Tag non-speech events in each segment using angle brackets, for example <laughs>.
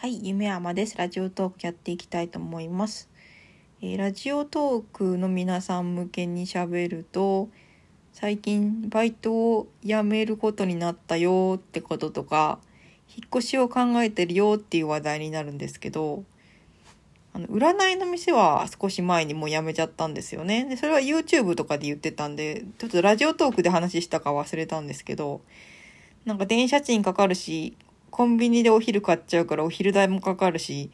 はい、夢山です。ラジオトークやっていきたいと思います。えーラジオトークの皆さん向けに喋ると、最近バイトを辞めることになったよってこととか、引っ越しを考えてるよっていう話題になるんですけど、あの占いの店は少し前にもう辞めちゃったんですよね。で、それは YouTube とかで言ってたんで、ちょっとラジオトークで話したか忘れたんですけど、なんか電車賃かかるし、コンビニでお昼買っちゃうからお昼代もかかるし、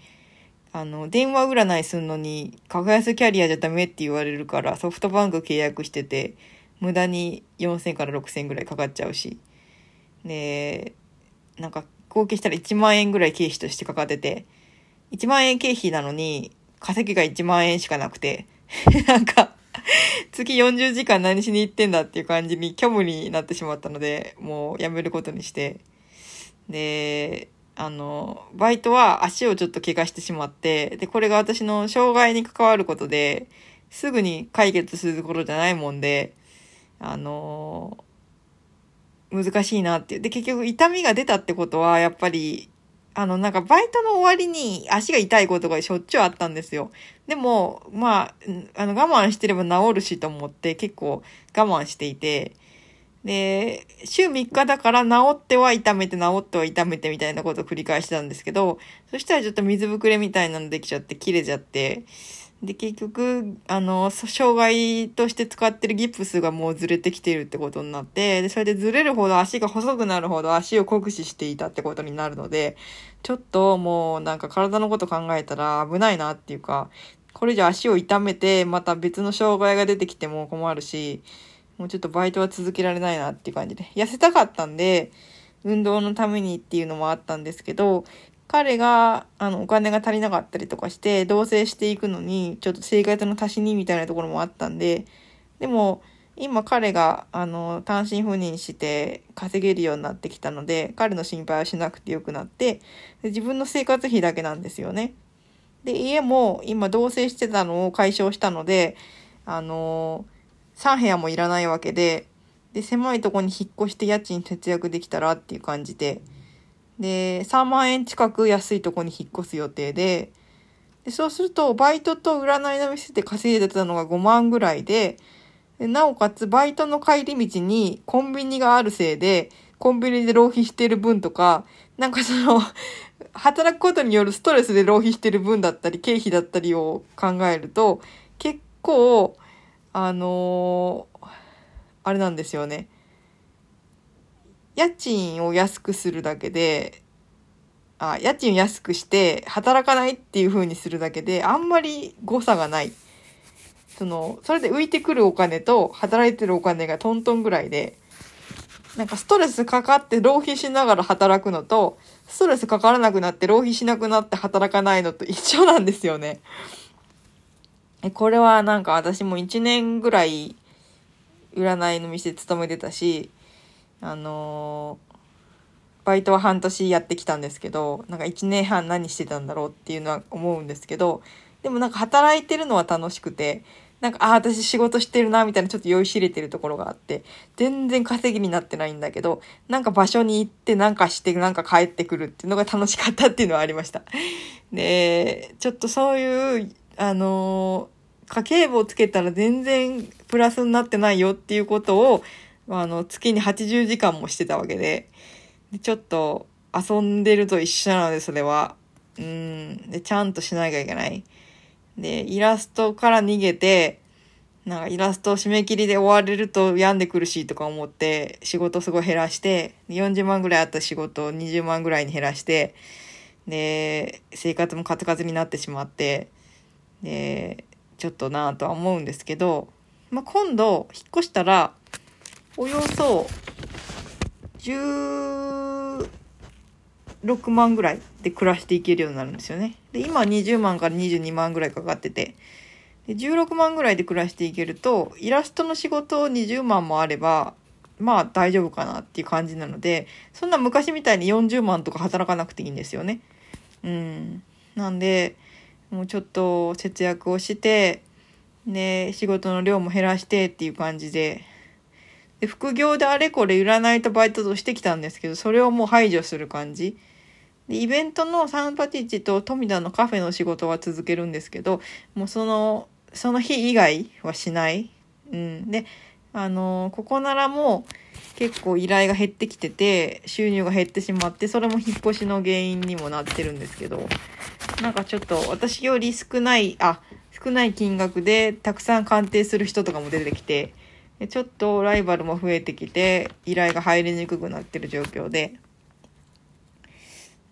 あの、電話占いすんのに、格安キャリアじゃダメって言われるから、ソフトバンク契約してて、無駄に4000から6000ぐらいかかっちゃうし。で、なんか合計したら1万円ぐらい経費としてかかってて、1万円経費なのに、稼ぎが1万円しかなくて、<laughs> なんか、月40時間何しに行ってんだっていう感じに虚無になってしまったので、もうやめることにして、で、あの、バイトは足をちょっと怪我してしまって、で、これが私の障害に関わることで、すぐに解決することじゃないもんで、あの、難しいなっていう。で、結局痛みが出たってことは、やっぱり、あの、なんかバイトの終わりに足が痛いことがしょっちゅうあったんですよ。でも、まあ、あの、我慢してれば治るしと思って結構我慢していて、で、週3日だから治っては痛めて治っては痛めてみたいなことを繰り返してたんですけど、そしたらちょっと水ぶくれみたいなのできちゃって切れちゃって、で、結局、あの、障害として使ってるギプスがもうずれてきてるってことになって、で、それでずれるほど足が細くなるほど足を酷使していたってことになるので、ちょっともうなんか体のこと考えたら危ないなっていうか、これ以上足を痛めて、また別の障害が出てきても困るし、もうちょっとバイトは続けられないなっていう感じで。痩せたかったんで、運動のためにっていうのもあったんですけど、彼が、あの、お金が足りなかったりとかして、同棲していくのに、ちょっと生活の足しにみたいなところもあったんで、でも、今彼が、あの、単身赴任して稼げるようになってきたので、彼の心配はしなくてよくなって、で自分の生活費だけなんですよね。で、家も今同棲してたのを解消したので、あの3部屋もいらないわけで、で、狭いとこに引っ越して家賃節約できたらっていう感じで、で、3万円近く安いとこに引っ越す予定で、でそうすると、バイトと占いの店で稼いでたのが5万ぐらいで、でなおかつ、バイトの帰り道にコンビニがあるせいで、コンビニで浪費してる分とか、なんかその、働くことによるストレスで浪費してる分だったり、経費だったりを考えると、結構、あのーあれなんですよね。家賃を安くするだけで、あ、家賃を安くして働かないっていう風にするだけで、あんまり誤差がない。その、それで浮いてくるお金と働いてるお金がトントンぐらいで、なんかストレスかかって浪費しながら働くのと、ストレスかからなくなって浪費しなくなって働かないのと一緒なんですよね。これはなんか私も1年ぐらい占いの店勤めてたし、あのーバイトは半年やってきたんですけど、なんか1年半何してたんだろうっていうのは思うんですけど、でもなんか働いてるのは楽しくて、なんか、ああ、私仕事してるな、みたいなちょっと酔いしれてるところがあって、全然稼ぎになってないんだけど、なんか場所に行ってなんかしてなんか帰ってくるっていうのが楽しかったっていうのはありました。で、ちょっとそういう、あのー家計簿をつけたら全然プラスになってないよっていうことを、あの、月に80時間もしてたわけで、でちょっと遊んでると一緒なので、それは。うん。で、ちゃんとしなきゃいけない。で、イラストから逃げて、なんかイラスト締め切りで終われると病んでくるしとか思って、仕事すごい減らして、40万ぐらいあった仕事を20万ぐらいに減らして、で、生活もカツカツになってしまって、で、ちょっとなぁとは思うんですけど、まあ、今度、引っ越したら、およそ、16万ぐらいで暮らしていけるようになるんですよね。で、今20万から22万ぐらいかかってて、で16万ぐらいで暮らしていけると、イラストの仕事を20万もあれば、まあ大丈夫かなっていう感じなので、そんな昔みたいに40万とか働かなくていいんですよね。うん。なんで、もうちょっと節約をして、で、仕事の量も減らしてっていう感じで、で、副業であれこれ占いとバイトとしてきたんですけど、それをもう排除する感じ。でイベントのサンパティッチと富田のカフェの仕事は続けるんですけどもうそのその日以外はしない。うん、であのここならも結構依頼が減ってきてて収入が減ってしまってそれも引っ越しの原因にもなってるんですけどなんかちょっと私より少ないあ少ない金額でたくさん鑑定する人とかも出てきてちょっとライバルも増えてきて依頼が入りにくくなってる状況で。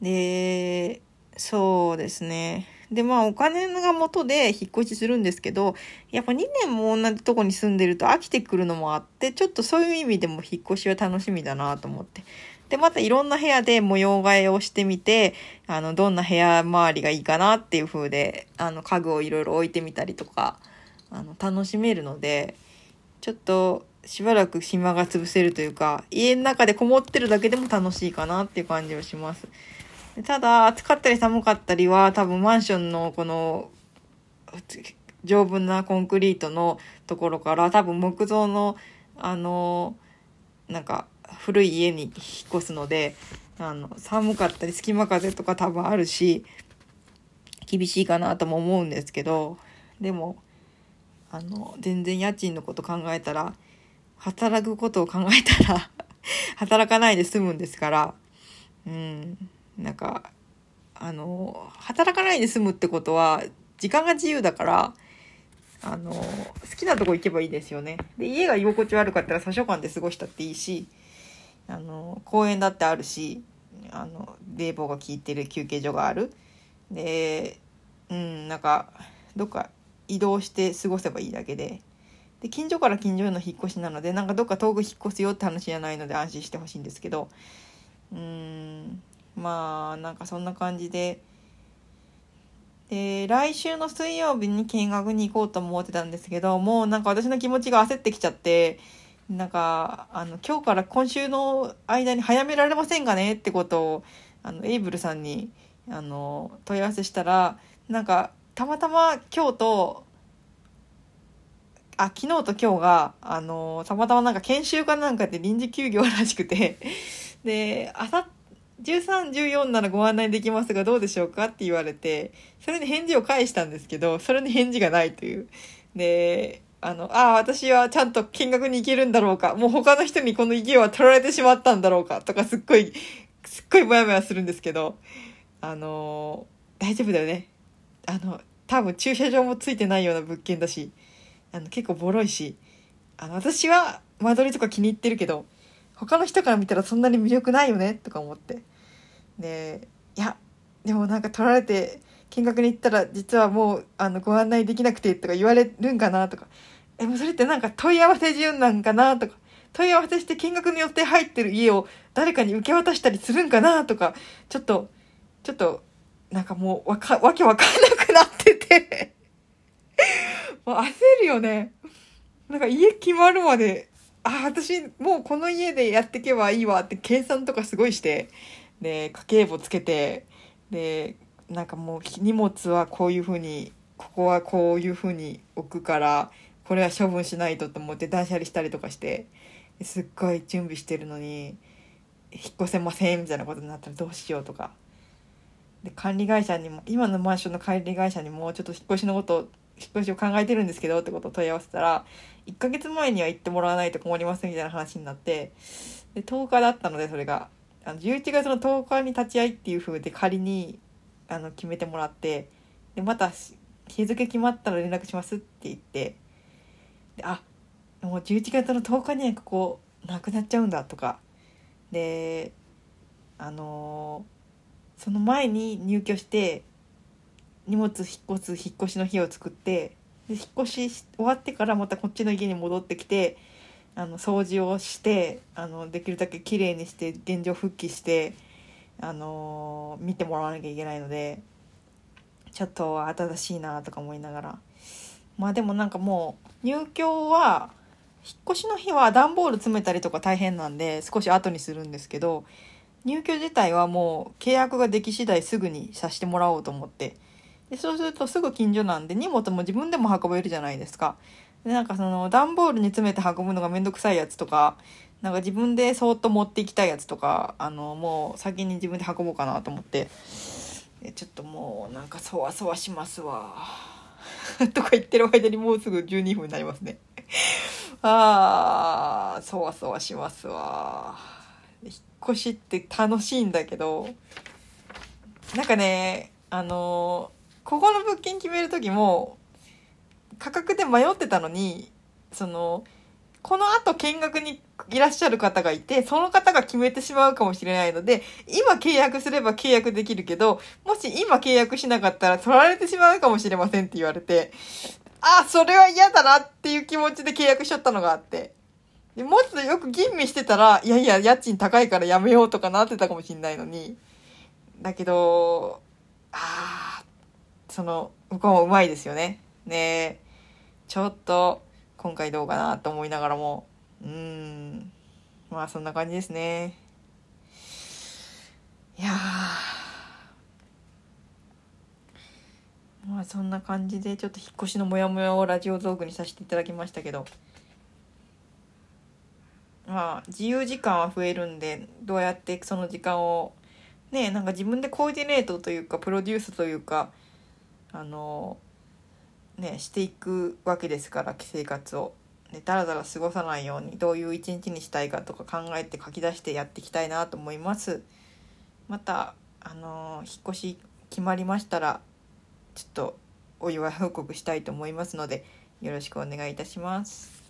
でそうですね。でまあお金が元で引っ越しするんですけどやっぱ2年も同じとこに住んでると飽きてくるのもあってちょっとそういう意味でも引っ越しは楽しみだなと思ってでまたいろんな部屋で模様替えをしてみてあのどんな部屋周りがいいかなっていう風であの家具をいろいろ置いてみたりとかあの楽しめるのでちょっとしばらく暇が潰せるというか家の中でこもってるだけでも楽しいかなっていう感じはします。ただ、暑かったり寒かったりは、多分マンションのこの、丈夫なコンクリートのところから、多分木造の、あの、なんか、古い家に引っ越すので、あの、寒かったり隙間風とか多分あるし、厳しいかなとも思うんですけど、でも、あの、全然家賃のこと考えたら、働くことを考えたら働かないで済むんですから、うん。なんかあの働かないで済むってことは時間が自由だからあの好きなとこ行けばいいですよね。で家が居心地悪かったら図書館で過ごしたっていいしあの公園だってあるしあの冷房が効いてる休憩所がある。でうんなんかどっか移動して過ごせばいいだけで。で近所から近所への引っ越しなのでなんかどっか遠く引っ越すよって話じゃないので安心してほしいんですけどうんまあなんかそんな感じで。で来週の水曜日に見学に行こうと思ってたんですけどもうなんか私の気持ちが焦ってきちゃってなんかあの今日から今週の間に早められませんかねってことをあのエイブルさんにあの問い合わせしたらなんかたまたま今日とあ昨日と今日があのたまたまなんか研修かなんかで臨時休業らしくてであさっ13、14ならご案内できますがどうでしょうかって言われて、それに返事を返したんですけど、それに返事がないという。で、あの、ああ、私はちゃんと見学に行けるんだろうか、もう他の人にこの家は取られてしまったんだろうか、とかすっごい、すっごいモヤモヤするんですけど、あの大丈夫だよね。あの、多分駐車場もついてないような物件だし、あの、結構ボロいし、あの、私は間取りとか気に入ってるけど、他の人から見たらそんなに魅力ないよねとか思って。でいやでもなんか取られて見学に行ったら実はもうあのご案内できなくてとか言われるんかなとか。えもうそれってなんか問い合わせ順なんかなとか。問い合わせして見学によって入ってる家を誰かに受け渡したりするんかなとか。ちょっとちょっとなんかもうわかわけわかんなくなってて。<laughs> もう焦るよね。なんか家決まるまであ私もうこの家でやっていけばいいわって計算とかすごいして。で家計簿つけてでなんかもう荷物はこういう風にここはこういう風に置くからこれは処分しないとと思って断捨離したりとかしてすっごい準備してるのに引っ越せませんみたいなことになったらどうしようとか。で管理会社にも今のマンションの管理会社にもちょっと引っ越しのこと引っ越しを考えてるんですけどってことを問い合わせたら1ヶ月前には行ってもらわないと困りますみたいな話になってで10日だったのでそれが。あの11月の10日に立ち会いっていう風で仮にあの決めてもらってでまた日付決まったら連絡しますって言ってであもう11月の10日にはここなくなっちゃうんだとかであのー、その前に入居して荷物引っ越す引っ越しの日を作ってで引っ越し終わってからまたこっちの家に戻ってきてあの掃除をしてあのできるだけ綺麗にして現状復帰してあの見てもらわなきゃいけないのでちょっと新しいなとか思いながら。まあでもなんかもう入居は引っ越しの日は段ボール詰めたりとか大変なんで少し後にするんですけど入居自体はもう契約ができ次第すぐにさせてもらおうと思って。でそうするとすぐ近所なんで荷物も自分でも運べるじゃないですか。でなんかその段ボールに詰めて運ぶのがめんどくさいやつとかなんか自分でそーっと持っていきたいやつとかあのもう先に自分で運ぼうかなと思ってちょっともうなんかそわそわしますわ <laughs> とか言ってる間にもうすぐ12分になりますね。<laughs> あーそわそわしますわ。引っ越しって楽しいんだけどなんかねあのここの物件決める時も価格で迷ってたのにそのこの後見学にいらっしゃる方がいて、その方が決めてしまうかもしれないので、今契約すれば契約できるけど、もし今契約しなかったら取られてしまうかもしれませんって言われて、あ、それは嫌だなっていう気持ちで契約しちゃったのがあって。でもっとよく吟味してたら、いやいや、家賃高いからやめようとかなってたかもしれないのに。だけど、ああ、その、向こうもうまいですよね。ねえちょっと、今回どうかなと思いながらも、うん、まあそんな感じですね。いやまあそんな感じでちょっと引っ越しのモヤモヤをラジオトークにさせていただきましたけど。まあ自由時間は増えるんでどうやってその時間をねなんか自分でコーディネートというかプロデュースというかあのねしていくわけですから生活を。ね、だらだら過ごさないようにどういう一日にしたいかとか考えて書き出してやっていきたいなと思います。またあの引っ越し決まりましたらちょっとお祝い報告したいと思いますのでよろしくお願いいたします。